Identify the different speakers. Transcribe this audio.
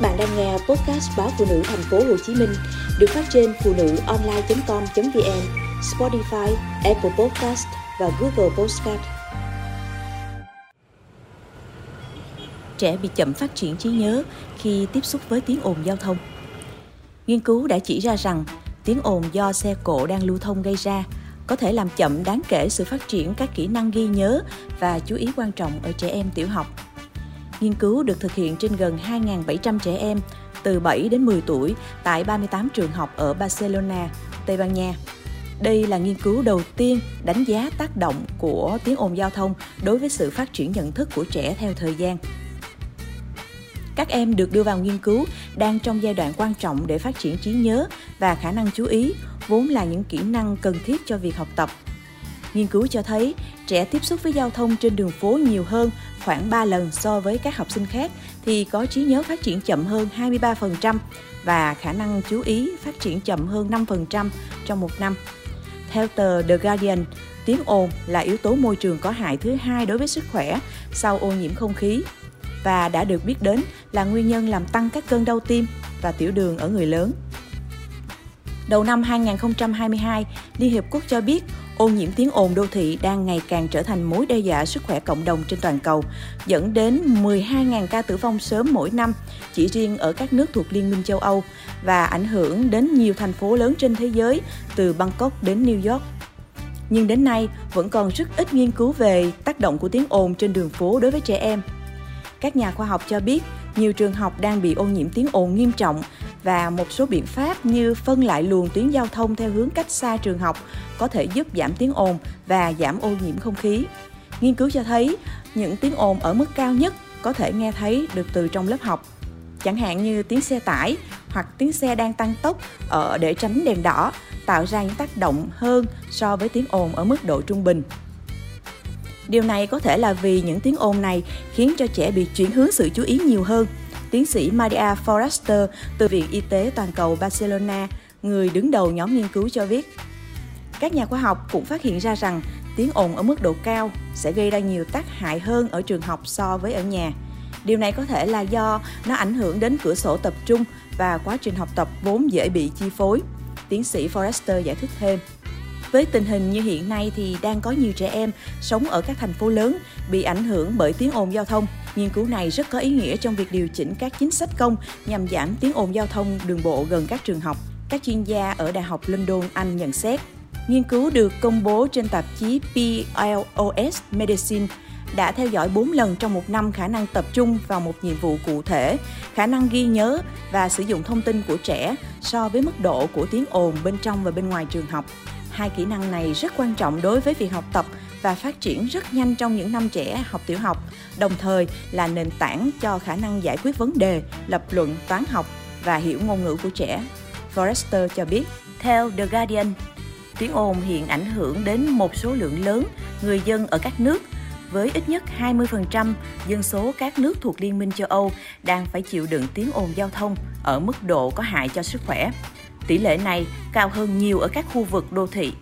Speaker 1: Các bạn đang nghe podcast báo phụ nữ thành phố Hồ Chí Minh được phát trên phụ nữ online.com.vn, Spotify, Apple Podcast và Google Podcast. Trẻ bị chậm phát triển trí nhớ khi tiếp xúc với tiếng ồn giao thông. Nghiên cứu đã chỉ ra rằng tiếng ồn do xe cộ đang lưu thông gây ra có thể làm chậm đáng kể sự phát triển các kỹ năng ghi nhớ và chú ý quan trọng ở trẻ em tiểu học. Nghiên cứu được thực hiện trên gần 2.700 trẻ em từ 7 đến 10 tuổi tại 38 trường học ở Barcelona, Tây Ban Nha. Đây là nghiên cứu đầu tiên đánh giá tác động của tiếng ồn giao thông đối với sự phát triển nhận thức của trẻ theo thời gian. Các em được đưa vào nghiên cứu đang trong giai đoạn quan trọng để phát triển trí nhớ và khả năng chú ý, vốn là những kỹ năng cần thiết cho việc học tập. Nghiên cứu cho thấy trẻ tiếp xúc với giao thông trên đường phố nhiều hơn khoảng 3 lần so với các học sinh khác thì có trí nhớ phát triển chậm hơn 23% và khả năng chú ý phát triển chậm hơn 5% trong một năm. Theo tờ The Guardian, tiếng ồn là yếu tố môi trường có hại thứ hai đối với sức khỏe sau ô nhiễm không khí và đã được biết đến là nguyên nhân làm tăng các cơn đau tim và tiểu đường ở người lớn. Đầu năm 2022, Liên Hiệp Quốc cho biết ô nhiễm tiếng ồn đô thị đang ngày càng trở thành mối đe dọa sức khỏe cộng đồng trên toàn cầu, dẫn đến 12.000 ca tử vong sớm mỗi năm chỉ riêng ở các nước thuộc Liên minh châu Âu và ảnh hưởng đến nhiều thành phố lớn trên thế giới từ Bangkok đến New York. Nhưng đến nay vẫn còn rất ít nghiên cứu về tác động của tiếng ồn trên đường phố đối với trẻ em. Các nhà khoa học cho biết nhiều trường học đang bị ô nhiễm tiếng ồn nghiêm trọng và một số biện pháp như phân lại luồng tuyến giao thông theo hướng cách xa trường học có thể giúp giảm tiếng ồn và giảm ô nhiễm không khí. Nghiên cứu cho thấy những tiếng ồn ở mức cao nhất có thể nghe thấy được từ trong lớp học, chẳng hạn như tiếng xe tải hoặc tiếng xe đang tăng tốc ở để tránh đèn đỏ, tạo ra những tác động hơn so với tiếng ồn ở mức độ trung bình. Điều này có thể là vì những tiếng ồn này khiến cho trẻ bị chuyển hướng sự chú ý nhiều hơn. Tiến sĩ Maria Forrester từ Viện Y tế Toàn cầu Barcelona, người đứng đầu nhóm nghiên cứu cho biết. Các nhà khoa học cũng phát hiện ra rằng tiếng ồn ở mức độ cao sẽ gây ra nhiều tác hại hơn ở trường học so với ở nhà. Điều này có thể là do nó ảnh hưởng đến cửa sổ tập trung và quá trình học tập vốn dễ bị chi phối. Tiến sĩ Forrester giải thích thêm. Với tình hình như hiện nay thì đang có nhiều trẻ em sống ở các thành phố lớn bị ảnh hưởng bởi tiếng ồn giao thông. Nghiên cứu này rất có ý nghĩa trong việc điều chỉnh các chính sách công nhằm giảm tiếng ồn giao thông đường bộ gần các trường học. Các chuyên gia ở Đại học London, Anh nhận xét. Nghiên cứu được công bố trên tạp chí PLOS Medicine đã theo dõi 4 lần trong một năm khả năng tập trung vào một nhiệm vụ cụ thể, khả năng ghi nhớ và sử dụng thông tin của trẻ so với mức độ của tiếng ồn bên trong và bên ngoài trường học. Hai kỹ năng này rất quan trọng đối với việc học tập và phát triển rất nhanh trong những năm trẻ học tiểu học, đồng thời là nền tảng cho khả năng giải quyết vấn đề, lập luận, toán học và hiểu ngôn ngữ của trẻ. Forrester cho biết, theo The Guardian, tiếng ồn hiện ảnh hưởng đến một số lượng lớn người dân ở các nước với ít nhất 20% dân số các nước thuộc Liên minh châu Âu đang phải chịu đựng tiếng ồn giao thông ở mức độ có hại cho sức khỏe. Tỷ lệ này cao hơn nhiều ở các khu vực đô thị